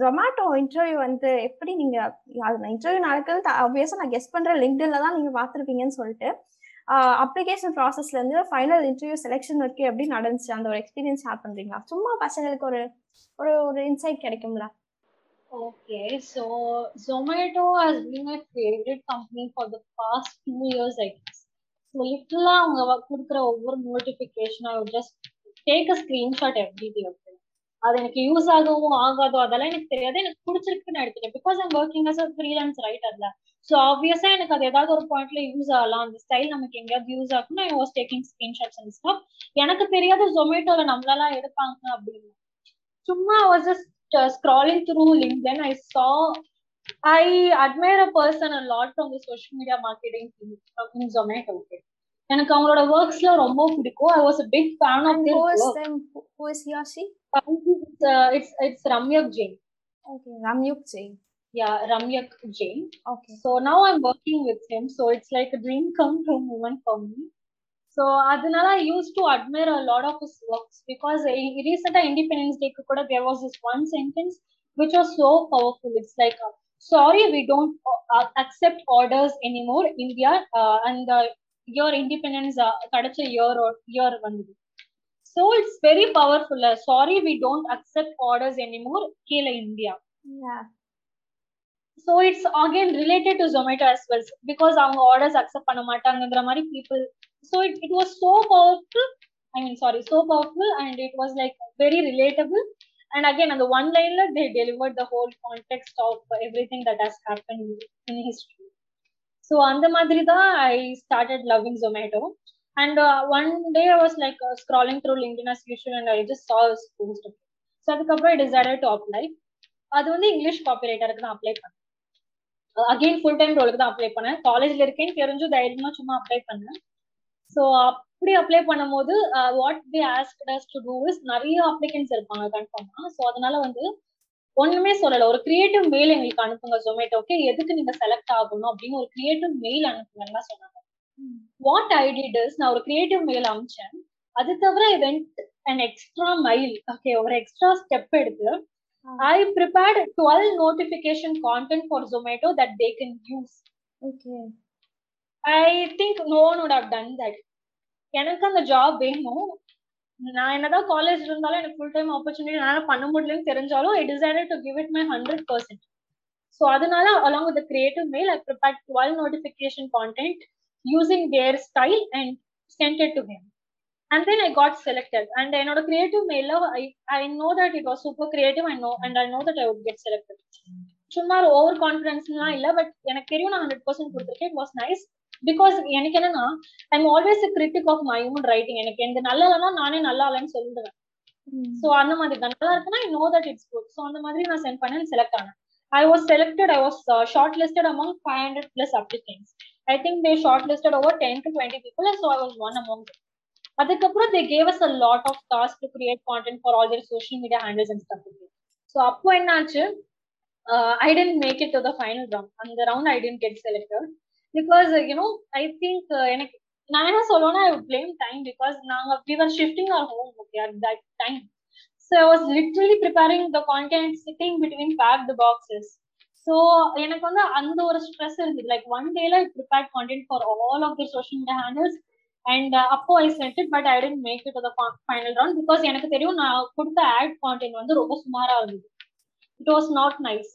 Zomato interview வந்து எப்படி நீங்க இன்டர்வியூ நடக்கிறது ஆப்வியஸா நான் கெஸ் பண்ற லிங்க்டின்ல தான் நீங்க பாத்திருப்பீங்கன்னு சொல்லிட்டு அப்ளிகேஷன் ப்ராசஸ்ல இருந்து ஃபைனல் இன்டர்வியூ செலெக்ஷன் வரைக்கும் எப்படி நடந்துச்சு? அந்த ஒரு எக்ஸ்பீரியன்ஸ் ஷேர் பண்றீங்களா? சும்மா பசங்களுக்கு ஒரு ஒரு ஒரு இன்சைட் கிடைக்கும்ல. Okay so Zomato has been my favourite company for the past two years I so So அவங்க கொடுக்குற ஒவ்வொரு நோட்டிஃபிகேஷனாக just take a screenshot every day அது எனக்கு யூஸ் ஆகவும் ஆகாதோ அதெல்லாம் எனக்கு தெரியாது. எனக்கு பிடிச்சிருக்குன்னு எடுத்துட்டேன். Because I'm working as a freelance right அதுல ஸோ ஆப்வியஸா எனக்கு அது ஏதாவது ஒரு பாயிண்ட்ல யூஸ் ஆகலாம். அந்த ஸ்டைல் நமக்கு எங்கேயாவது யூஸ் ஆகும் I was taking screenshots and stop எனக்கு தெரியாத ஜொமேட்டோல நம்மளெல்லாம் எடுப்பாங்க அப்படின்னு. சும்மா was just scrolling through LinkedIn I saw I admire a person a lot from the social media marketing from Zomato okay எனக்கு அவங்களோட ஒர்க்ஸ்ல ரொம்ப பிடிக்கும் I was a big fan of And this who is work them? Who who is he or she? It's it's Ramyak Jain Okay, Ramyuk Jain. Yeah Ramyak Jain Okay. So now I'm working with him. So it's like a dream come true moment for me. So அதனால I used to admire a lot of his works because i- recent Independence Day க்கு கூட there was this one sentence which was so powerful. It's like, uh, sorry, we don't uh, accept orders anymore, India, uh, and uh, your independence uh, கிடைச்ச year or year வந்தது. So it's very powerful. Uh, sorry, we don't accept orders anymore, கீழே India. Yeah. So it's again related to Zomato as well because அவங்க orders accept பண்ண மாட்டாங்கன்ற மாதிரி people so it it was so powerful I mean sorry so powerful and it was like very relatable and again அந்த one லைன்ல they delivered the whole context of everything that has happen in history So அந்த மாதிரி தான் I started loving Zomato and one day I was like scrolling through LinkedIn as usual and I just saw post so அதுக்கப்புறம் I decided to apply அது வந்து English காப்பிரைட்டருக்கு தான் apply பண்ணேன். Again full time ரோலுக்கு தான் அப்ளை பண்ணேன். காலேஜ்ல இருக்கேன்னு தெரிஞ்சு தைரியமா சும்மா அப்ளை பண்ணேன். ஸோ அப்படி அப்ளை பண்ணும்போது what the ask us to do is நிறைய அப்ளிகன்ஸ் இருப்பாங்க கன்ஃபார்மா ஸோ அதனால வந்து ஒண்ணுமே சொல்லல. ஒரு கிரியேட்டிவ் மெயில் எங்களுக்கு அனுப்புங்க ஜொமேட்டோக்கு எதுக்கு நீங்க செலக்ட் ஆகணும் அப்படின்னு ஒரு கிரியேட்டிவ் மெயில் அனுப்புங்கன்னா சொன்னாங்க. வாட் ஐ டிட் இஸ் நான் ஒரு கிரியேட்டிவ் மெயில் அனுப்பிச்சேன். அது தவிர went an extra mile okay ஒரு எக்ஸ்ட்ரா ஸ்டெப் எடுத்து I prepared 12 notification content for Zomato that they can use. Okay. I think no one would have done that. எனக்கு அந்த job வேணும். நான் என்னதான் காலேஜ் இருந்தாலும் எனக்கு ஃபுல் டைம் ஆப்பர்ச்சுனிட்டி என்னால பண்ண முடியலன்னு தெரிஞ்சாலும் I decided to give it my hundred percent so அதனால along with creative mail I prepare twelve notification content using their style and sent it to him and then I got selected and என்னோட creative மெயில I I know that it was super creative I know and I know that I would get selected சும்மா over கான்ஃபிடன்ஸ்லாம் இல்ல but எனக்கு தெரியும் நான் hundred percent கொடுத்துருக்கேன். It was nice because எனக்கு என்னன்னா I'm always critic of my own writing எனக்கு எந்த நல்லா இல்லைன்னா நானே நல்லா இல்லைன்னு சொல்லிடுவேன் ஸோ அந்த மாதிரி தான் நல்லா இருக்குன்னா I know that it's good so அந்த மாதிரி நான் சென்ட் பண்ணேன் செலக்ட் ஆனேன் I was selected I was shortlisted among five hundred plus applicants I think they shortlisted over ten to twenty people so I was one among அதுக்கப்புறம் they gave us a lot of task to create content for all their social media handles and stuff so அப்போ என்னாச்சு I didn't make it to the final round அந்த round I didn't get selected because you know I think எனக்கு நான் என்ன சொல்லுவேன்னா ஐ blame time because நாங்க we are shifting our home okay at that time so I was literally preparing the content sitting between pack the boxes so எனக்கு வந்து அந்த ஒரு stress இருந்தது லைக் ஒன் டேல prepared content for all of the social media handles and அப்போ I sent it but I didn't make it the final round because எனக்கு தெரியும் நான் கொடுத்த ஆட் கான்டென்ட் வந்து ரொம்ப சுமாரா இருந்தது it was not nice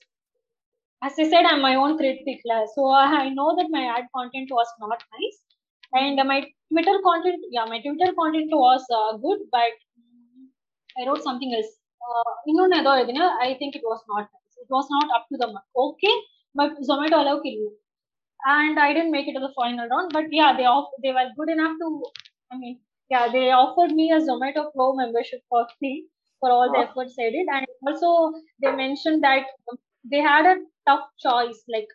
as I said, I'm my own critic, so I know that my ad content was not nice, and my Twitter content, yeah, my Twitter content was uh, good, but I wrote something else. இன்னொன்னு ஏதோ எழுதினா I think it was not nice it was not up to the okay but Zomato அளவுக்கு இல்லை and I didn't make it to the final round. But yeah, they off- they were good enough to. I mean, yeah, they offered me a Zomato Pro membership for free for all the Oh. efforts I did, and also they mentioned that they tough choice like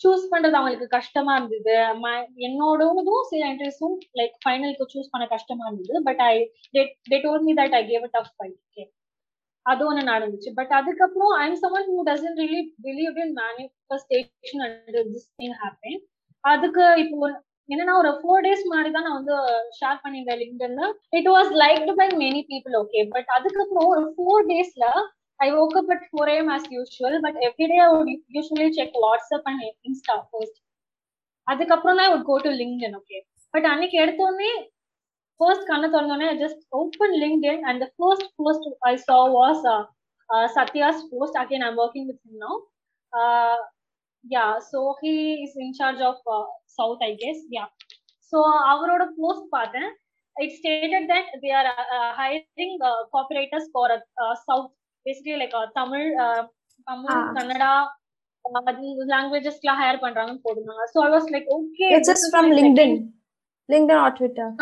choose பண்றது அவங்களுக்கு கஷ்டமா இருந்தது. என்னோடதும் சில இன்ட்ரெஸ்டும் like ஃபைனலுக்கு choose பண்ண கஷ்டமா இருந்தது. But I they told me that I gave a tough fight okay அது ஒன்று நடந்துச்சு. பட் அதுக்கப்புறம் I am someone who doesn't really believe in manifestation and this thing happen அதுக்கு இப்போ என்னன்னா ஒரு ஃபோர் டேஸ் முன்னாடி தான் நான் வந்து ஷேர் பண்ணியிருந்தேன் லிங்க்டன்ல it was liked by many people okay but அதுக்கப்புறம் ஒரு ஃபோர் டேஸ்ல I woke up at 4 a.m. as usual, but every day I would usually check WhatsApp and Insta first. அதுக்கப்புறம் தான் I would go to LinkedIn, okay. But அன்னைக்கு எடுத்தோடனே first கண்ணை திறந்தோடனே I just opened LinkedIn and the first post I saw was uh, uh, Satya's post. Again, I'm working with him now. Uh, yeah, so he is in charge of uh, South, I guess. Yeah. So அவரோட post பார்த்தேன் it stated that they are uh, uh, hiring uh, uh, Tamil, Ah. Kannada, uh, languagesலாம் hire பண்றாங்கன்னு போட்டிருந்தாங்க so I was like okay it's just from LinkedIn LinkedIn or Twitter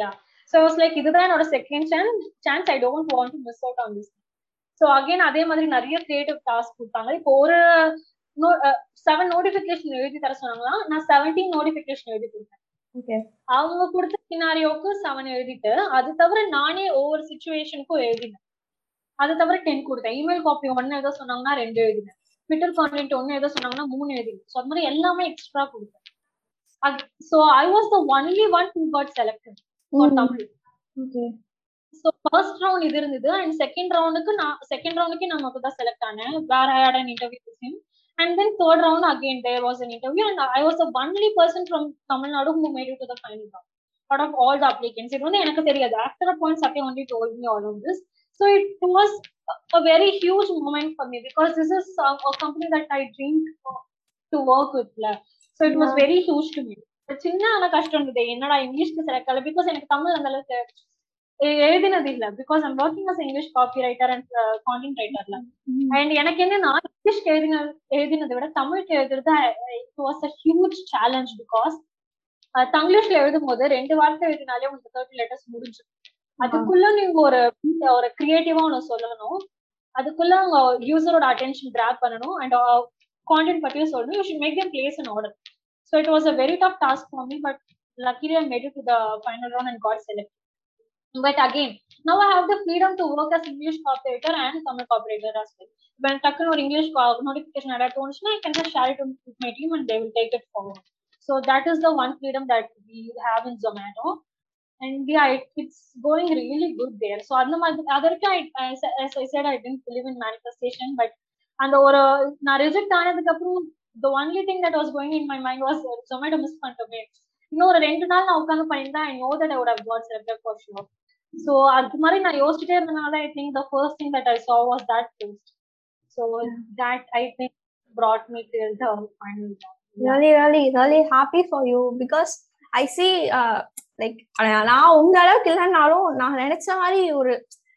yeah so I was like இதுதான் என்னோட second chance chance I don't want to miss out on this so again அதே மாதிரி நிறைய creative task கொடுத்தாங்க. இப்போ ஒரு seven notification எழுதி தர சொன்னாங்களா? நான் செவன்டீன் நோட்டிபிகேஷன் எழுதி கொடுத்தேன். அவங்க கொடுத்த சினாரியோக்கு செவன் எழுதிட்டு அது தவிர நானே ஒவ்வொரு சுச்சுவேஷனுக்கும் எழுதினேன். அது தவிர டென் கொடுத்தேன். இமெயில் காப்பி ஒன்னு ஏதோ சொன்னாங்கன்னா ரெண்டு எழுதினேன். ட்விட்டர் கான்டென்ட் ஒன்னு ஏதோ சொன்னாங்கன்னா மூணு எழுதினேன். ஸோ அது மாதிரி எல்லாமே எக்ஸ்ட்ரா கொடுத்தேன். So I was the only one who got selected for Tamil. So first round இது இருந்தது. அண்ட் செகண்ட் ரவுண்டுக்கு நான் செகண்ட் ரவுண்டுக்கு நமக்கு தான் செலக்ட் ஆனேன். வேற I had an interview with him and then third round again there was an interview and I was the only person from Tamil Nadu who made to the final round out of all the applicants. இது வந்து எனக்கு தெரியாது. After a point Sathya only told me all of this. So it was a very huge moment for me because this is a, a company that I dreamed to work with so it was very huge to me. சின்ன ஆனா கஷ்டம் இருந்தது. என்னடா இங்கிலீஷ்க்கு select ஆகல because எனக்கு தமிழ் அந்த அளவுக்கு எழுதினது இல்ல. Because I'm working as English copy writer and content ரைட்டர்ல and எனக்கு என்னன்னா இங்கிலீஷ்க்கு எழுதின எழுதினதை விட தமிழுக்கு எழுதுறது it was a huge challenge because தங்கிலீஷ்ல எழுதும் போது ரெண்டு வார்த்தை எழுதினாலே உங்களுக்கு தேர்ட்டி லெட்டர்ஸ் முடிஞ்சு அதுக்குள்ள நீங்க ஒரு ஒரு கிரியேட்டிவா ஒண்ணு சொல்லணும் அதுக்குள்ள உங்க யூசரோட அட்டென்ஷன் கிராப் பண்ணணும் அண்ட் கான்டென்ட் பத்தியும் சொல்லணும் you should make them place in order so it was a very tough task for me but luckily I made it to the final round and got selected. But again, now I have the freedom to work as English copywriter and Tamil copywriter as well. When டக்குன்னு ஒரு English notification add தோணுச்சுன்னா I can just share it with my team and they will take it forward. So that is the one freedom that we have in Zomato. And yeah, it, it's going really good there. So அந்த மாதிரி அதற்கு I, as, as I said, I didn't believe in manifestation, but அந்த ஒரு நான் reject ஆனதுக்கு அப்புறம் the only thing that was going in my mind was Zomato miss பண்ணிட்டோமே இன்னும் ஒரு ரெண்டு நாள் நான் உட்காந்து பண்ணியிருந்தா I know that I would have got selected for sure. So அது மாதிரி நான் யோசிச்சுட்டே இருந்தனால I think the first thing that I saw was that post. So that I think brought me till the final round. Yeah. really really really happy for you because i see uh, like நான் உங்க அளவுக்கு இல்லைன்னாலும் நான் நினைச்ச மாதிரி ஒரு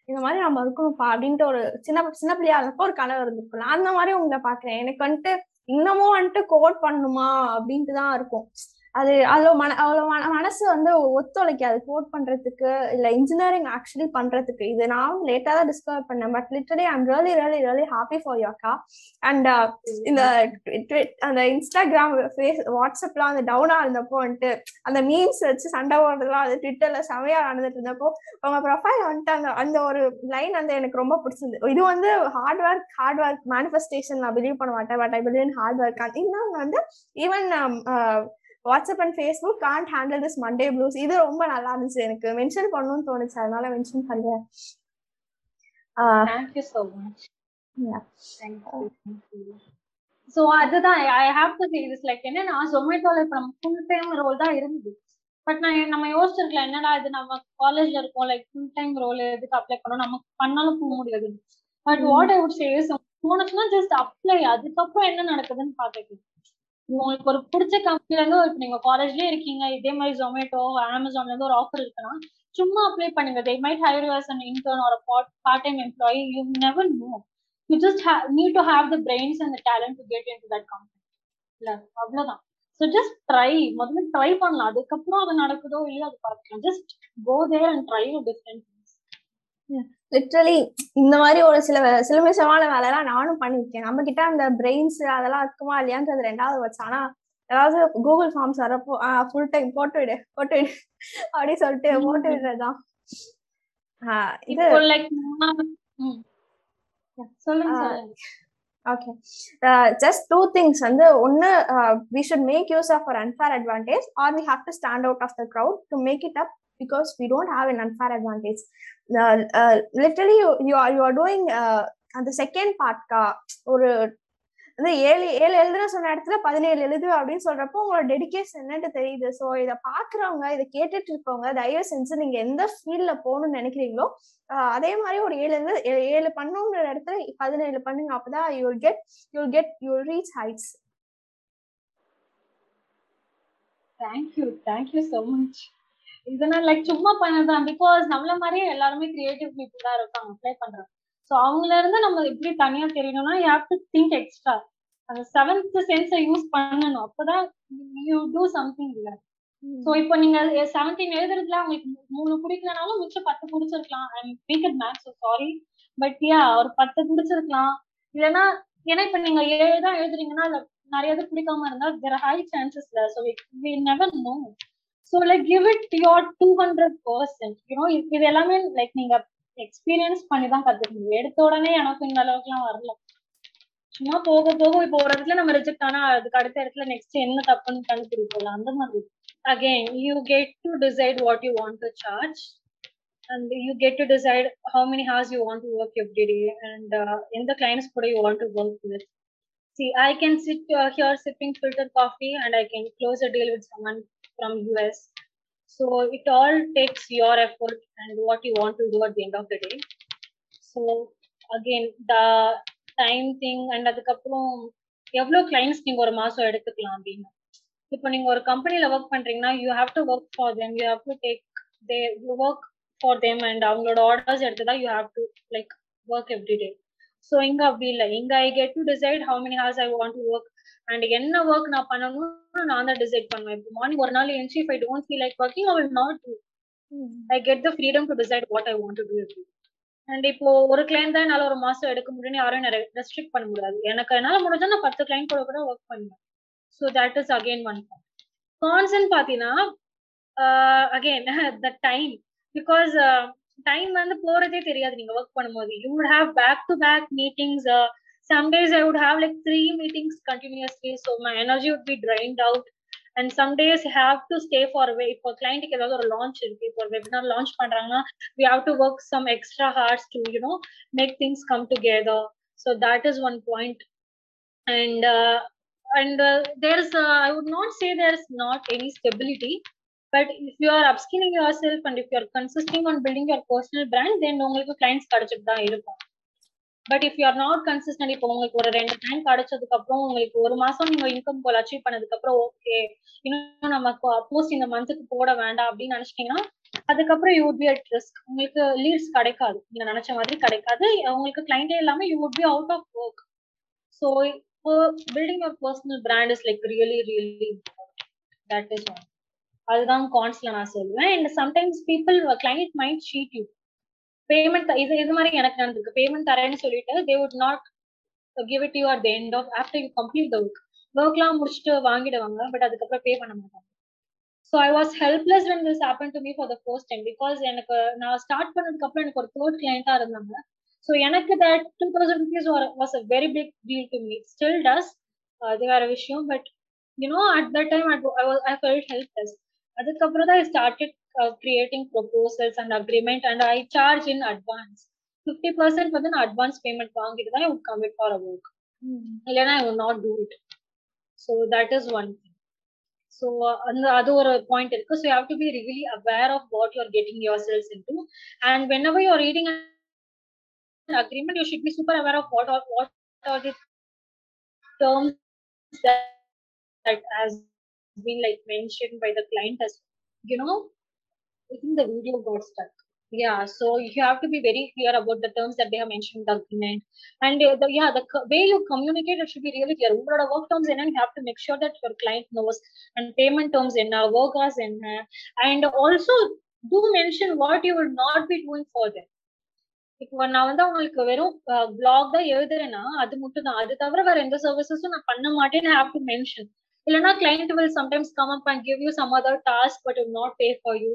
இந்த மாதிரி நம்ம இருக்கணும்ப்பா அப்படின்ட்டு ஒரு சின்ன சின்ன பிள்ளையா இருந்தப்போ ஒரு கனவு நான் அந்த மாதிரி உங்களை பாக்குறேன் எனக்கு வந்துட்டு இன்னமும் வந்துட்டு கோட் பண்ணுமா அப்படின்ட்டு தான் இருக்கும். அது அவ்வளோ மன அவ்வளோ மன மனசு வந்து ஒத்துழைக்காது. கோட் பண்ணுறதுக்கு இல்லை இன்ஜினியரிங் ஆக்சுவலி பண்ணுறதுக்கு இது நான் லேட்டாக தான் டிஸ்கவர் பண்ணேன். But literally I'm really really really happy for யோக்கா and இந்த அந்த இன்ஸ்டாகிராம் ஃபேஸ் வாட்ஸ்அப்லாம் அந்த டவுனாக இருந்தப்போ வந்துட்டு அந்த மீம்ஸ் வச்சு சண்டை போடுறதுலாம் அது ட்விட்டர்ல செமையாக நடந்துட்டு இருந்தப்போ அவங்க ப்ரொஃபைல் வந்துட்டு அந்த அந்த ஒரு லைன் அந்த எனக்கு ரொம்ப பிடிச்சிருந்து இது வந்து hard work hard work manifestation நான் பிலீவ் பண்ண மாட்டேன். But I believe in hard work இன்னொன்று வந்து even WhatsApp and Facebook can't handle this Monday blues இது ரொம்ப நல்லா இருந்துச்சு. எனக்கு மென்ஷன் பண்ணணும்னு தோணுச்சு. அதனால mention. Thank you. Thank you. So அதுதான். I have to say this like என்னன்னா ஜொமேட்டோல இப்ப நம்ம ஃபுல் டைம் ரோல் தான் இருந்தது. பட் நான் நம்ம யோசிச்சிருக்கலாம். என்னடா இது? நம்ம காலேஜ்ல இருக்கோம். லைக் ஃபுல் டைம் ரோல் எதுக்கு அப்ளை பண்ணோம் நம்ம பண்ணாலும் போக முடியாது. But what I would say போனச்சுன்னா just apply அதுக்கப்புறம் என்ன நடக்குதுன்னு பாத்துக்கலாம் உங்களுக்கு ஒரு பிடிச்ச கம்பெனில இருந்து இப்ப நீங்க காலேஜ்லயே இருக்கீங்க இதே மாதிரி ஜொமேட்டோ அமேசான்ல இருந்து ஒரு ஆஃபர் இருக்குன்னா சும்மா அப்ளை பண்ணுங்க. They might hire you as an intern or part time employee you never know you just need to have the brains and talent to get in to that company இல்ல அவ்வளவுதான். So just try முதல்ல try பண்ணலாம். அதுக்கப்புறம் அது நடக்குதோ இல்லையோ அது பார்க்கலாம் just go there and try different literally இந்த மாதிரி ஒரு சில வே- சிலுமிஷமான வேலைலாம் நானும் பண்ணிருக்கேன் நம்ம கிட்ட அந்த பிரெயின்ஸ் அதெல்லாம் இருக்குமா இல்லையான்றது ரெண்டாவது வச்சு ஆனா ஏதாவது கூகுள் ஃபார்ம்ஸ் வரப்போ ஃபுல் டைம் போட்டு விடு போட்டு விடு அப்படி சொல்லிட்டு. போட்டு விடுறதுதான். ஓகே ஜஸ்ட் டூ திங்ஸ் வந்து ஒன்னு we should make use of unfair advantage or we have to stand out of the crowd to make it up because we don't have an unfair advantage. Uh, uh, literally you, you are you are doing uh, அந்த second பார்ட்கா ஒரு வந்து ஏழு ஏழு எழுதுன சொன்ன இடத்துல பதினேழு எழுது அப்படின்னு சொல்றப்போ உங்களோட டெடிக்கேஷன் என்னன்னு தெரியுது. ஸோ இதை பாக்குறவங்க இதை கேட்டுட்டு இருக்கவங்க தயவு செஞ்சு நீங்க எந்த ஃபீல்ட்ல போகணும்னு நினைக்கிறீங்களோ அதே மாதிரி ஒரு ஏழு எழுது ஏழு பண்ணுங்கிற இடத்துல பதினேழு பண்ணுங்க. அப்பதான் you get you get you reach heights thank you thank you so much இதெல்லாம் லைக் சும்மா பண்ணதான். பிகாஸ் நம்மள மாதிரியே எல்லாருமே கிரியேட்டிவ் பீப்புள் தான் இருக்காங்க. அப்ளை பண்றாங்க ஸோ அவங்கள இருந்து நம்ம எப்படி தனியா தெரியணும்னா you have to think extra அந்த செவன்த் சென்ஸை யூஸ் பண்ணணும். அப்பதான் யூ டூ சம்திங் இல்ல ஸோ இப்போ நீங்க செவன்டீன் எழுதுறதுல உங்களுக்கு மூணு பிடிக்கலனாலும் மிச்சம் பத்து பிடிச்சிருக்கலாம். I week at max sorry but yeah ஒரு பத்து பிடிச்சிருக்கலாம். இல்லைன்னா ஏன்னா இப்ப நீங்க ஏழு தான் எழுதுறீங்கன்னா அதுல நிறைய இது பிடிக்காம இருந்தா there high சான்சஸ்ல so we never know so like give it your two hundred percent you know இது எல்லாமே லைக் நீங்க எக்ஸ்பீரியன்ஸ் பண்ணி தான் கத்துக்கணும். எடுத்த உடனே எனக்கு இந்த அளவுக்குலாம் வரல. சும்மா போக போக இப்போ ஒரு இடத்துல நம்ம ரிஜெக்ட் ஆனா அதுக்கு அடுத்த இடத்துல நெக்ஸ்ட் என்ன தப்புன்னு கண்டுபிடிப்போம் அந்த மாதிரி. Again you get to decide what you want to charge and you get to decide how many hours you want to work எப்படி அண்ட் எந்த கிளைண்ட்ஸ் கூட you want to work with see i can sit uh, here sipping filtered coffee and i can close a deal with someone from us so it all takes your effort and what you want to do at the end of the day so again the time thing and அதுக்கப்புறம் எவ்வளவு clients நீங்க ஒரு மாசம் எடுத்துக்கலாம் அப்படின்னு இப்போ நீங்க ஒரு கம்பெனில ஒர்க் பண்றீங்கன்னா you have to work for them you have to take they you work for them and அவங்களோட ஆர்டர்ஸ் எடுத்துதான் you have to like work every day so இங்க அப்படி இல்லை. இங்க I get to decide how many hours I want to work and என்ன work நான் பண்ணணும்னு நான் தான் டிசைட் பண்ணுவேன். இப்போ மார்னிங் ஒரு நாள் if I don't feel like working I will not do I get the freedom to decide what I want to do and இப்போ ஒரு கிளைண்ட் தான் என்னால ஒரு மாசம் எடுக்க முடியும்னு யாரும் ரெஸ்ட்ரிக்ட் பண்ண முடியாது. எனக்கு என்னால முடிஞ்சா நான் பத்து கிளைண்ட் கூட கூட ஒர்க் பண்ணுவேன். So that is again one constant பாத்தீங்கன்னா again the time because time வந்து போறதே தெரியாது நீங்க ஒர்க் பண்ணும்போது you would have back to back meetings some days I would have like three meetings continuously so my energy would be drained out and some days have to stay for way இப்போ கிளைண்ட்டுக்கு ஏதாவது ஒரு launch இருக்கு இப்போ ஒரு webinar launch பண்றாங்கன்னா we have to work some extra hours to you know make things come together so that is one point and and uh, there's uh, i would not say there's not any but if you are upskilling yourself and if you are consisting on building your personal brand then உங்களுக்கு clients கிடைச்சிட்டு தான் இருக்கும். But if you are not consistent இப்போ உங்களுக்கு ஒரு ரெண்டு client கிடைச்சதுக்கு அப்புறம் உங்களுக்கு ஒரு மாசம் நீங்க இன்கம் கோல் அச்சீவ் பண்ணதுக்கு அப்புறம் ஓகே இன்னும் நம்ம அப்போஸ் இந்த மந்த்துக்கு போட வேண்டாம் அப்படின்னு நினைச்சிட்டீங்கன்னா அதுக்கப்புறம் you would be at risk உங்களுக்கு லீட்ஸ் கிடைக்காது. நீங்க நினைச்ச மாதிரி கிடைக்காது. உங்களுக்கு கிளைண்டே இல்லாம you would be out of work so இப்போ building your personal brand is like really really that is one அதுதான் கான்ஸ்ல நான் சொல்லுவேன். And sometimes people client mind cheat you payment இது இது மாதிரி எனக்கு நடந்திருக்கு. பேமெண்ட் தரேன்னு சொல்லிட்டு they would not give it you at the end of after you complete the work ஒர்க்லாம் முடிச்சுட்டு வாங்கிடுவாங்க பட் அதுக்கப்புறம் பே பண்ண மாட்டாங்க. So I was helpless when this happen to me for the first time because எனக்கு நான் start பண்ணதுக்கு அப்புறம் எனக்கு ஒரு தேர்ட் கிளைண்டா இருந்தாங்க. ஸோ எனக்கு that two thousand rupees was a very big deal to me still does அது வேற விஷயம் but you know at that time I felt helpless அதுக்கப்புறம் தான் I started creating proposals and agreement and I charge in advance fifty percent வந்து நான் advance payment வாங்கிட்டு தான் I would commit for a work இல்லைன்னா I would not do it so that is one thing so அந்த அது ஒரு point இருக்கு so have to be really aware of what you are getting yourselves into and whenever you are reading agreement, you should be super aware of what are what are the terms that, that has been like mentioned by the client as you know. I think the video got stuck. Yeah, so you have to be very clear about the terms that they have mentioned in the agreement, and uh, the, yeah, the way you communicate it should be really clear. உங்களோட work terms என்ன you have to make sure that your client knows, and payment terms என்ன, work hours என்ன, and also do mention what you will not be doing for them. இப்போ நான் வந்து அவங்களுக்கு வெறும் black தான் எழுதுறேன்னா அது மட்டும் தான் அது தவிர வேற எந்த சர்வீசஸும் நான் பண்ண மாட்டேன்னு have to mention இல்லைன்னா client will sometimes come up and give you some other task but will not pay for you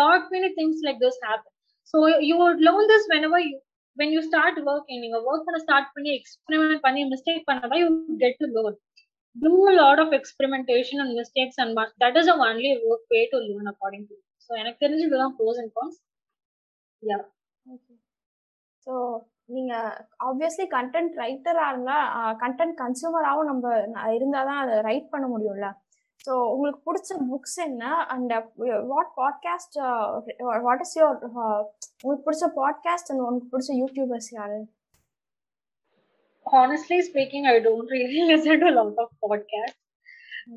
lot many things like this happen so you would learn this whenever you when you start working நீங்க work பண்ண start பண்ணி experiment பண்ணி mistake பண்ணதான் you get to learn do a lot of experimentation and mistakes and that is a only way to learn according to me so எனக்கு தெரிஞ்சு இதுதான் pros and cons yeah okay so நீங்க obviously content ரைட்டரா இருந்தா content கன்சூமராகவும் நம்ம இருந்தால் தான் அதை ரைட் பண்ண முடியும்ல. ஸோ உங்களுக்கு பிடிச்ச புக்ஸ் என்ன? And what podcast what is your உங்களுக்கு பிடிச்ச பாட்காஸ்ட் அண்ட் உங்களுக்கு பிடிச்ச யூடியூபர்ஸ் யாரு? Honestly speaking, I don't really listen to a lot of podcasts.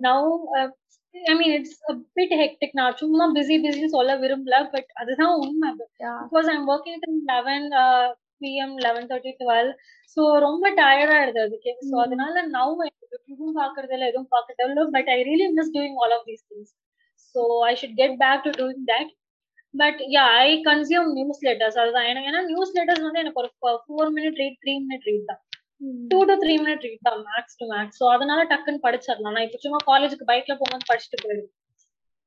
Now, uh, I mean, it's a bit hectic. now. சும்மா busy busy சொல்ல விரும்பல but அதுதான் உண்மை. Because I'm working time eleven PM eleven thirty twelve so ரொம்ப டயர்டா இருந்தது அதுக்கு. So அதனால நவ் யூடியூபும் பாக்குறது இல்லை எதுவும் பாக்குறது இல்லை. But I really miss doing all of these things so I should get back to doing that but yeah I consume newsletters அதுதான். எனக்கு ஏன்னா நியூஸ் லெட்டர்ஸ் வந்து எனக்கு ஒரு four minute read three minute read தான். Two to three minute read தான் max to max so அதனால டக்குன்னு படிச்சிடலாம். நான் இப்போ சும்மா காலேஜுக்கு பைக்ல போகும்போது படிச்சுட்டு போயிடுவேன்.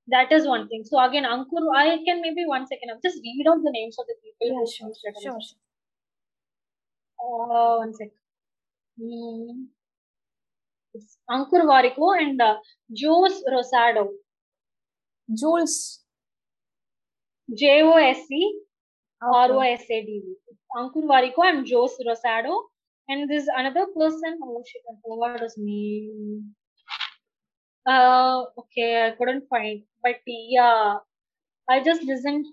That is one thing so again Ankur I can maybe one Uh, one sec. Hmm. It's Ankur Varico and uh, Jules Rosado. Jules. J O S E R O S A D V. Ankur Varico and Jules Rosado. And this another person. Oh shit, I forgot his name. Uh, okay, I couldn't find. But yeah, I just listened.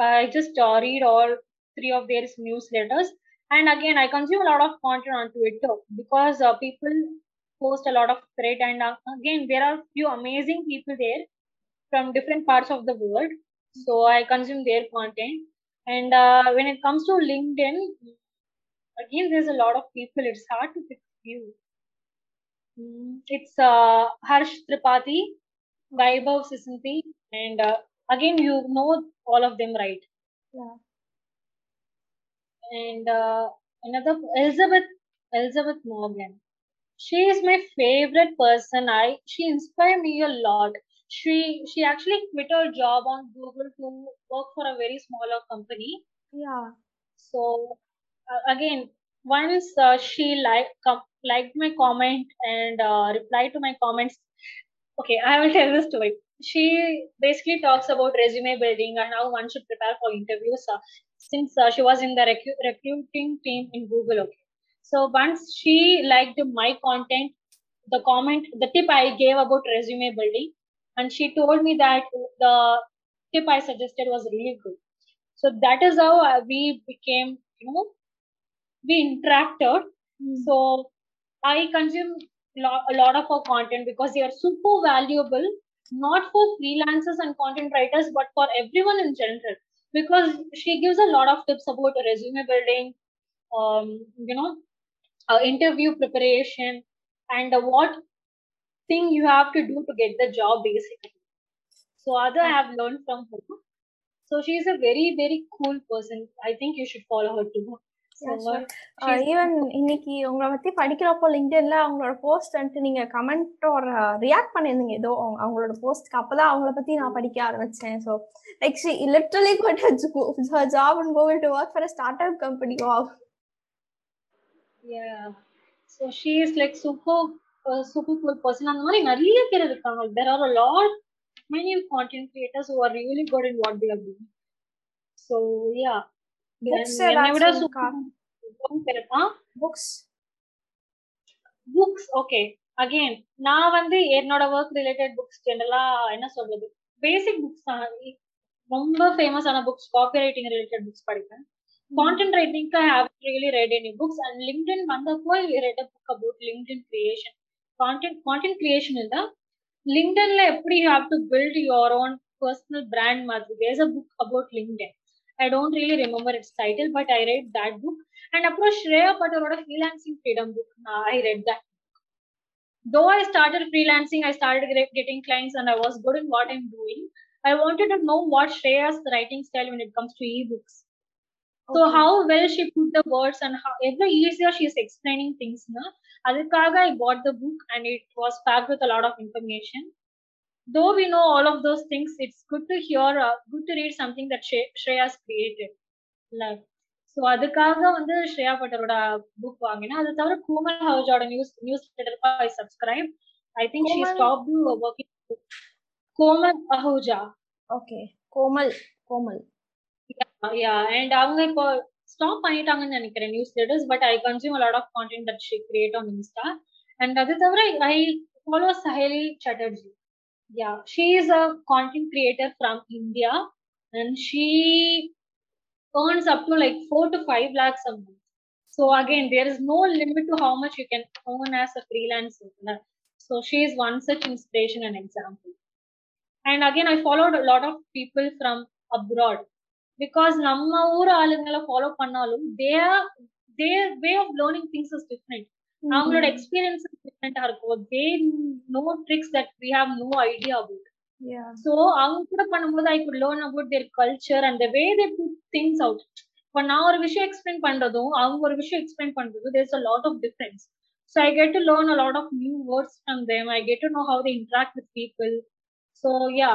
I just uh, read all three of their newsletters and again i consume a lot of content on twitter because uh, people post a lot of thread and uh, again there are few amazing people there from different parts of the world. So i consume their content. And uh, when it comes to linkedin again there's a lot of people. It's hard to pick few. Mm, it's uh, harsh tripathi vaibhav sisanti and uh, again you know all of them right? Yeah and uh, another elizabeth elizabeth morgan. She is my favorite person. I she inspired me a lot. She she actually quit her job on google to work for a very smaller company. Yeah. So uh, again once uh, she like com- liked my comment and uh, replied to my comments. Okay i will tell this story she basically talks about resume building and how one should prepare for interviews uh, since uh, she was in the recu- recruiting team in google okay so once she liked my content the comment the tip i gave about resume building and she told me that the tip i suggested was really good so that is how uh, we became you know we interacted. Mm. So I consume lo- a lot of her content because they are super valuable, not for freelancers and content writers, but for everyone in general. Because she gives a lot of tips about resume building, um, you know, uh, interview preparation, and uh, what thing you have to do to get the job basically. So other I have learned from her. So she is a very very cool person. I think you should follow her too. Even இன்னைக்கு உங்களை பத்தி படிக்கிறப்போ லிங்க்டின்ல அவங்களோட post வந்துட்டு நீங்க comment ஒரு react பண்ணியிருந்தீங்க ஏதோ அவங்களோட போஸ்ட்க்கு அப்பதான் அவங்கள பத்தி நான் படிக்க ஆரம்பிச்சேன் so like she literally good job and going to work for start up company wow yeah so she is like super uh, super cool person அந்த மாதிரி நிறைய பேர் இருக்காங்க there are a lot many content creators who are really good in what they are doing so yeah books books okay again நான் வந்து என்னோட work related books ஜெனரலா என்ன சொல்றது? பேசிக் புக்ஸ் தான். ரொம்ப ஃபேமஸான books copy writing related books படிப்பேன். Content ரைட்டிங்க்கு I have really read any books and LinkedIn வந்தப்போ read a book about LinkedIn creation content content creation இல்ல. லிங்க்டன்ல எப்படி have to build your own personal brand மாதிரி. There's a book about LinkedIn I don't really remember its title, but I read that book. And approach Shreya Pataroda freelancing freedom book. I read that. Though I started freelancing, I started getting clients and I was good in what I'm doing. I wanted to know what Shreya's writing style when it comes to ebooks. How well she put the words and how every easier she's explaining things. Na? Adikaga, I bought the book and it was packed with a lot of information though we know all of those things, it's good to hear, uh, good to read something that Shreya's created. Like, so அதுக்காக வந்து ஸ்ரேயா பட்டரோட book வாங்கினேன் அது தவிர Komal ஹவுஜோட news நியூஸ் லெட்டருக்கு I subscribe I think she stop working Komal Ahuja okay Komal Komal yeah and அவங்க இப்போ stop பண்ணிட்டாங்கன்னு நினைக்கிறேன் newsletters but I consume lot of content that she create on Insta and அது தவிர I follow Saheli Chatterjee Yeah she is a content creator from India and she earns up to like four to five lakhs a month. So again, there is no limit to how much you can earn as a freelancer. So she is one such inspiration and example. And again, I followed a lot of people from abroad because நம்ம ஊர் ஆளுங்களை follow பண்ணாலும் their their way of learning things is different அவங்களோட experience டிஃப்ரெண்டா இருக்கும் they know tricks that we have no idea about so அவங்க கூட பண்ணும்போது I could learn about their culture and way they put things out இப்போ நான் ஒரு விஷயம் எக்ஸ்பிளைன் பண்றதும் அவங்க ஒரு விஷயம் எக்ஸ்பிளைன் பண்றதும் there's a lot of difference so I get to learn a lot of new words from them I get to know how they interact with people so yeah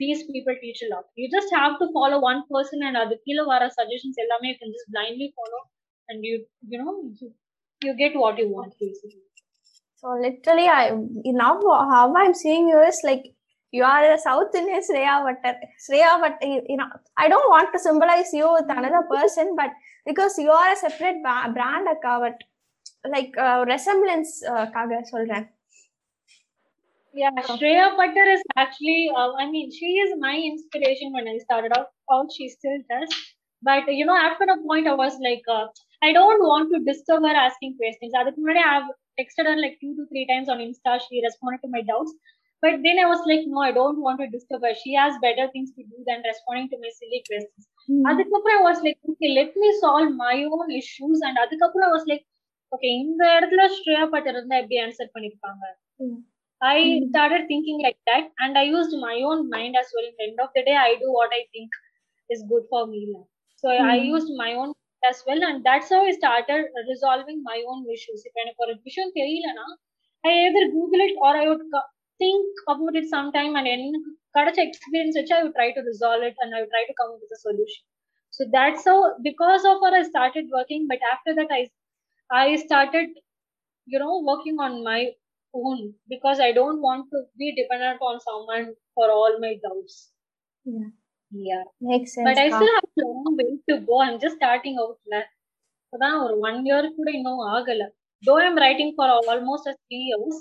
these people teach lot you just have to follow one person and அது கீழே வர suggestions எல்லாமே you can just blindly follow and you you know you get what you want basically. So literally, I now how I'm seeing you is like you are a South Indian Shreya Vatar. Shreya Vatar, you know, I don't want to symbolize you with another person, but because you are a separate brand, but like uh, resemblance uh, kaga solren. Yeah, Shreya Patar is actually, uh, I mean, she is my inspiration when I started out. All she still does. But, you know, after a point, I was like, uh, I don't want to disturb her asking questions. அதுக்கு முன்னாடி I have texted her like two to three times on Insta. She responded to my doubts. But then I was like, no, I don't want to disturb her. She has better things to do than responding to my silly questions. அதுக்கப்புறம் I was like, okay, let me solve my own issues. And அதுக்கப்புறம் I was like, okay, இந்த இடத்துல Shreya butter இருந்தா எப்படி answer பண்ணிருப்பாங்க Mm. I started thinking like that, and I used my own mind as well. In the end of the day, I do what I think is good for me. lah. So I Mm. used my own as well, and that's how I started resolving my own issues. If எனக்கு ஒரு விஷயம் தெரியலனா I either Google it or I would co- think about it sometime, and எனக்கு கிடைச்ச experience வச்சு I would try to resolve it, and I would try to come up with a solution. So that's how, because of her, I started working. But after that, I I started, you know, working on my own because I don't want to be dependent on someone for all my doubts. Yeah. Yeah. Makes sense. But I kா. still have a long way to go. I'm just starting out. lah. அதான் ஒரு one year கூட இன்னும் ஆகல though I'm writing for almost three years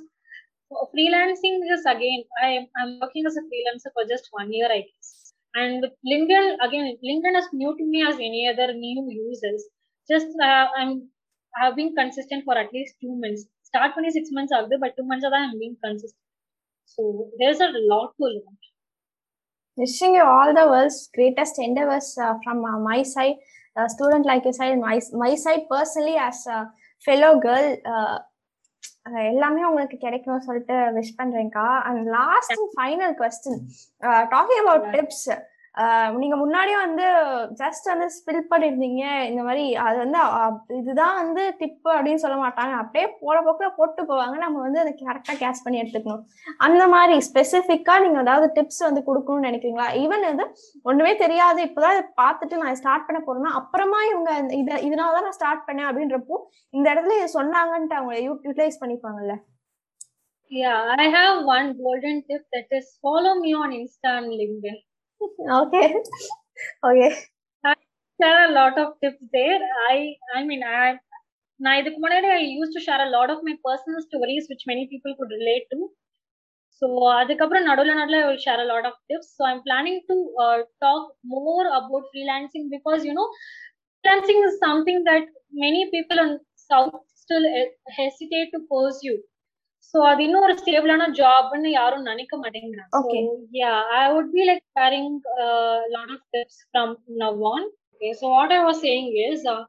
freelancing is again I am I'm working as a freelancer for just one year I guess. And with LinkedIn again LinkedIn is new to me as any other new users. Just uh, I'm I've been consistent for at least two months. Start பண்ணி six months ஆகுது but two months தான் I'm being consistent. So there's a lot to learn. Wishing you all the world's greatest endeavors uh, from uh, my side, a student like you said, my my side personally as a fellow girl. Uh, அஹ் எல்லாமே உங்களுக்கு கிடைக்கும்னு சொல்லிட்டு wish பண்றேன்க்கா and last and final question talking about. Tips நீங்க முன்னாடியே வந்து just வந்து spill பண்ணிருந்தீங்க. இந்த மாதிரி அது வந்து இதுதான் வந்து டிப் அப்படின்னு சொல்ல மாட்டாங்க. அப்படியே போற போக்குல போட்டு போவாங்க. நம்ம வந்து அதை கரெக்டா கேட்ச் பண்ணி எடுத்துக்கணும். அந்த மாதிரி ஸ்பெசிஃபிக்கா நீங்க ஏதாவது டிப்ஸ் வந்து கொடுக்கணும்னு நினைக்கிறீங்களா? ஈவன் வந்து ஒண்ணுமே தெரியாது. இப்பதான் பார்த்துட்டு நான் ஸ்டார்ட் பண்ண போறேன்னா அப்புறமா இவங்க இதை இத தான் நான் ஸ்டார்ட் பண்ணேன் அப்படின்றப்போ இந்த இடத்துல இது சொன்னாங்கன்ட்டு அவங்க யூட்டிலைஸ் பண்ணிப்பாங்கல்ல? Yeah, I have one golden tip that is follow me on Insta and LinkedIn. Okay okay There are a lot of tips there. I I mean I நான் இதுக்கு முன்னாடி I used to share a lot of my personal stories which many people could relate to. So அதுக்கப்புறம் நடுவுல நடுவுல I will share a lot of tips. So I'm planning to uh, talk more about freelancing because you know freelancing is something that many people in South still he- hesitate to So அது இன்னும் ஒரு ஸ்டேபிளான ஜாப்னு யாரும் நினைக்க மாட்டேங்கிறாங்க. I would be like sharing a lot of tips from now on. Okay, so what I was saying is, uh,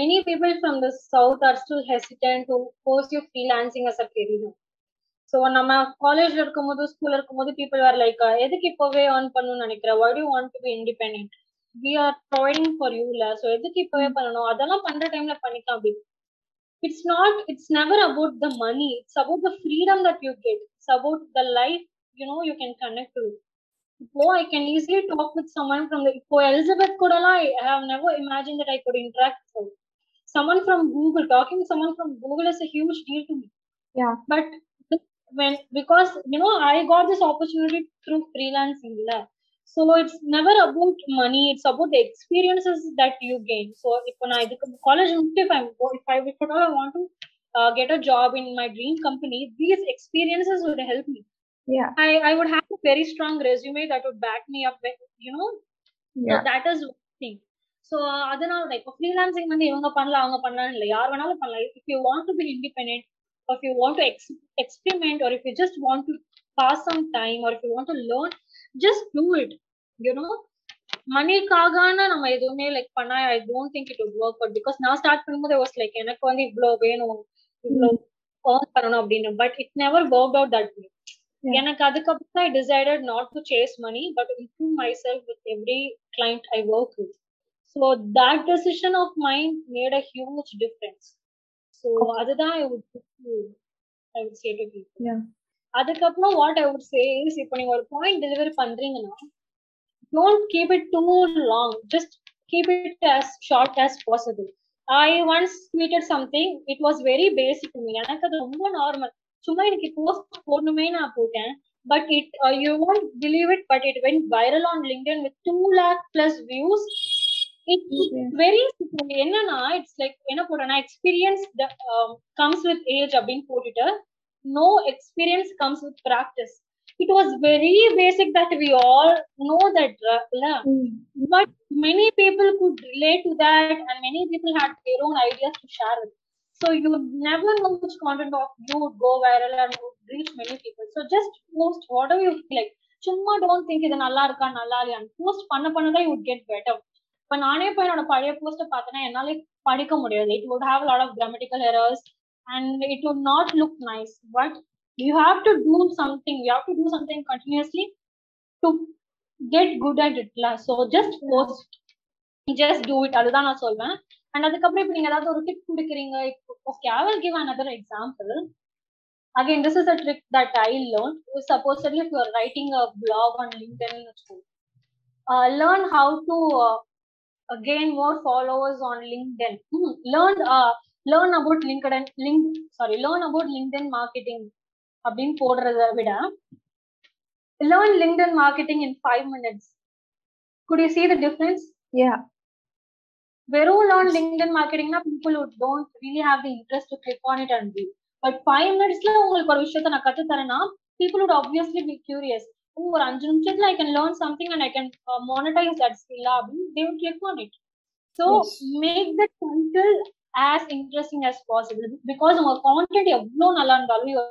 many people from the south are still hesitant to pursue freelancing as a career. So நம்ம காலேஜ்ல இருக்கும்போது ஸ்கூல்ல இருக்கும்போது people are like எதுக்கு இப்போவே earn பண்ணணும்னு நினைக்கிற why do you want to be independent we are providing for you ல ஸோ எதுக்கு இப்போவே பண்ணணும் அதெல்லாம் பண்ற டைம்ல பண்ணிக்கலாம் அப்படி it's not it's never about the money. It's about the freedom that you get. It's about the life you know you can connect to. So i can easily talk with someone from the for elizabeth Kodala, i have never imagined that i could interact with someone from google talking to someone from google is a huge deal to me. Yeah. But when because you know i got this opportunity through freelancing yeah la. So it's never about money it's about the experiences that you gain so இப்போ நான் இதுக்கு college முடிச்சு if I if I if I want to get a job in my dream company these experiences would help me Yeah. I, I would have a very strong resume that would back me up you know So Yeah. that is one thing so அதனால தான் இப்போ freelancing வந்து இவங்க பண்ணலாம் அவங்க பண்ணலாம் இல்லை யார் வேணாலும் பண்ணலாம் if you want to be independent if you want to ex- experiment or if you just want to pass some time or if you want to learn just do it you know மணிக்காகன நம்ம எதுவுமே like பண்ணா I don't think it work but because நான் start பண்ணும்போது was like எனக்கு வந்து இவ்ளோ வேணும் இவ்ளோ earn பண்ணணும் அப்படின்னு but it never work out that way Yeah. எனக்கு அதுக்கப்புறம் I decided not to chase money but improve myself with every client I work with so that decision of mind made a huge difference so அதுதான் I would I would say to people Yeah. அதுக்கப்புறம் what I would say is இப்போ நீங்க ஒரு point delivery பண்றீங்கன்னா don't keep it too long just keep it as short as possible I once tweeted something it was very basic me எனக்கு அது ரொம்ப normal சும்மா எனக்கு போஸ்ட் போடணுமே நான் போட்டேன். But it you won't believe it but it went viral on LinkedIn with two lakh plus views it. Very என்னன்னா it's like என்ன போட்டேன்னா எக்ஸ்பீரியன்ஸ் கம்ஸ் வித் ஏஜ் அப்படின்னு போட்டுட்டு No experience comes with practice it was very basic that we all know that Mm. but many people could relate to that and many people had their own ideas to share with so you would never know which content of you would go viral and would reach many people so just post whatever you feel like சும்மா don't think இது நல்லா இருக்கா நல்லா இல்லையான்னு post பண்ண பண்ணதான் you get better இப்ப நானே போய் என்னோட பழைய போஸ்ட பார்த்தேன்னா என்னால படிக்க முடியாது it would have lot of grammatical errors and it would not look nice but you have to do something you have to do something continuously to get good at இட்ல so just post just do it அதுதான் நான் சொல்வேன் and அதுக்கப்புறம் இப்போ நீங்க ஏதாவது ஒரு tip கொடுக்குறீங்க இப்போ okay I will give another example again this is a trick that I learn supposedly if you are writing a blog on LinkedIn learn how to gain more followers on LinkedIn learn learn about LinkedIn link sorry learn about LinkedIn marketing அப்படின்னு போடுறத விட learn LinkedIn marketing in five minutes. Could you see the difference? Yeah. வெறும் learn LinkedIn மார்க்கெட்டிங்னா people don't really have the interest to click on it and read. But five மினிட்ஸ்ல உங்களுக்கு ஒரு விஷயத்த நான் கத்து தரேன்னா people obviously be curious. Oh, ஒரு அஞ்சு நிமிஷத்துல I can learn something and I can monetize that skill அப்படின்னு they will click on it. So Yes. make the title as interesting as possible because உங்க கான்டென்ட் எவ்வளவு நல்லா இருந்தாலும் your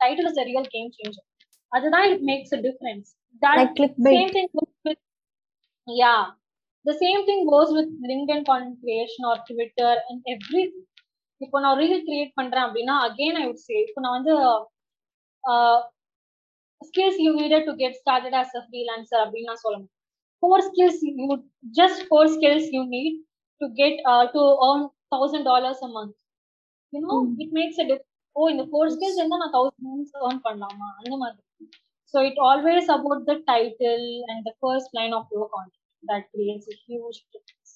title is a real game changer. அதுதான் it makes a difference. That Like clickbait. same thing goes with yeah the same thing goes with linkedin content creation or twitter and everything இப்போ நான் reel create பண்றேன் அப்படின்னா again I would சே இப்போ நான் வந்து skills you needed to get started as a freelancer அப்படின்னு நான் சொல்லணும் four skills you just four skills you need to get to earn thousand dollars a month you know. It makes a oh இந்த four skills இருந்தா நான் thousand months earn பண்ணலாமா? அந்த மாதிரி. So it always about the title and the first line of your content that creates difference.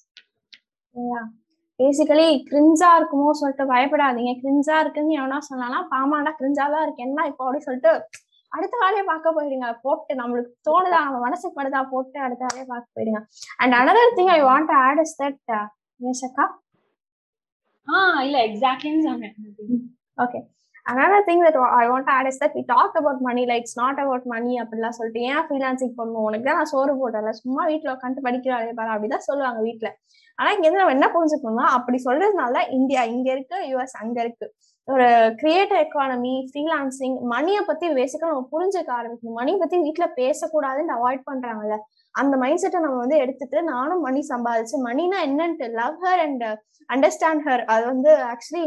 Basically கிரிஞ்சா இருக்குமோ சொல்லிட்டு பயப்படாதீங்க. கிரிஞ்சா இருக்குன்னு எவனா சொன்னானா பாமாடா கிரிஞ்சா தான் இருக்கு என்ன இப்போ அப்படி சொல்லிட்டு அடுத்த வேலையை பார்க்க போயிடுங்க. போட்டு நம்மளுக்கு தோணுதா நம்ம மனசுக்கு படுதா போட்டு அடுத்த வேலையை பார்க்க போயிடுங்க. And another thing I want add is that ஏசக்கா ஆ இல்ல எக்ஸாக்ட்லின்னு சொன்னேன் okay another thing that I want to add is that we talked about money like it's not about money அப்படிலாம் சொல்லிட்டு ஏன் ஃப்ரீலான்சிங் பண்ணணும் உனக்கு தான் நான் சோறு போட்டல சும்மா வீட்டில் உட்காந்து படிக்கிறாளே பாரு அப்படிதான் சொல்லுவாங்க வீட்டில் ஆனா இங்க இருந்து நம்ம என்ன புரிஞ்சுக்கணும்னா அப்படி சொல்றதுனால இந்தியா இங்க இருக்கு யூஎஸ் அங்க இருக்கு. ஒரு கிரியேட்டர் எக்கானமி ஃப்ரீலான்சிங் மணியை பத்தி பேசிக்கா நம்ம புரிஞ்சுக்க ஆரம்பிக்கணும். மணியை பத்தி வீட்டுல பேசக்கூடாதுன்னு அவாய்ட் பண்றாங்கல்ல. அந்த மைண்ட் செட்டை நம்ம வந்து எடுத்துட்டு நானும் மணி சம்பாதிச்சு மணினா என்னன்ட்டு love her and understand her அது வந்து ஆக்சுவலி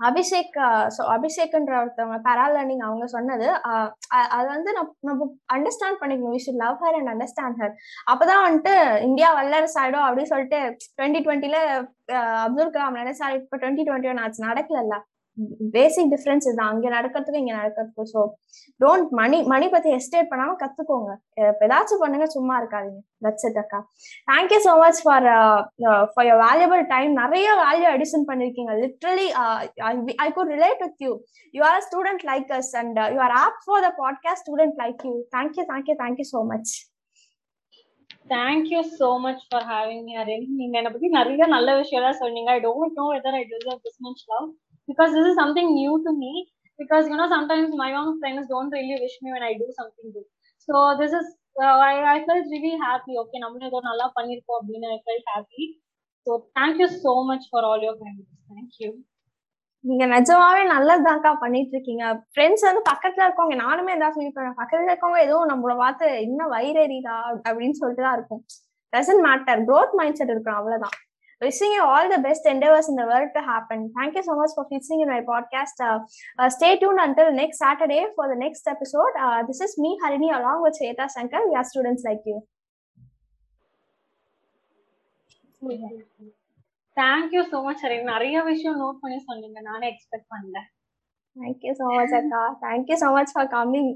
அபிஷேக் ஸோ அபிஷேக்ன்ற ஒருத்தவங்க பேரா லேர்னிங் அவங்க சொன்னது அது வந்து நம்ம நம்ம அண்டர்ஸ்டாண்ட் பண்ணிக்கணும். We should love her and understand her அப்பதான் வந்துட்டு இந்தியா வல்லரசு ஆயிடும் அப்படின்னு சொல்லிட்டு டுவெண்ட்டி டுவெண்ட்டில அப்துல் கலாம் நினைச்சா இப்ப டுவெண்ட்டி டுவெண்ட்டி ஒன் ஆச்சு. நடக்கல பேசிக் டிஃபரன்ஸ் இதுதான் அங்க நடக்கிறதுக்கும் இங்க நடக்கிறதுக்கும். ஸோ டோன்ட் மணி மணி பத்தி எஸ்டேட் பண்ணாம கத்துக்கோங்க. ஏதாச்சும் பண்ணுங்க சும்மா இருக்காதீங்க. தட்ஸ் இட் அக்கா. Thank you so much for for your valuable time நிறைய வேல்யூ அடிஷன் பண்ணிருக்கீங்க. Literally I could relate with you you are student like us and you are up for the podcast student like you thank you thank you thank you so much thank you so much for having me நீங்க என்ன பத்தி நிறைய நல்ல விஷயம் எல்லாம் சொன்னீங்க. I don't know whether I deserve this much love because this is something new to me because you know sometimes my own friends don't really wish me when I do something good so this is I I felt really happy okay நம்மளும் ஏதோ நல்லா பண்ணிருக்கோம் அப்படின்னு I felt happy so thank you so much for all your kindness thank you நீங்க நிஜமாவே நல்லதுதான்க்கா பண்ணிட்டு இருக்கீங்க friends வந்து பக்கத்துல இருக்கவங்க நானுமே தான் ஃபீல் பண்ணேன் பக்கத்துல இருக்கவங்க ஏதோ நம்மள பார்த்து இன்னும் வயிறறிதா அப்படின்னு சொல்லிட்டு தான் இருக்கும். Doesn't matter growth mind set இருக்கணும் அவ்வளவுதான். wishing you all the best endeavors in the world to happen. Thank you so much for listening in my podcast. Uh, uh, stay tuned until next Saturday for the next episode. Uh, this is me, Harini, along with Shweta Shankar. We are students like you. Thank you so much Aran நிறைய விஷயம் note பண்ணி சொன்னீங்க நானே expect பண்ணல Thank you so much, Akka. Thank you so much for coming.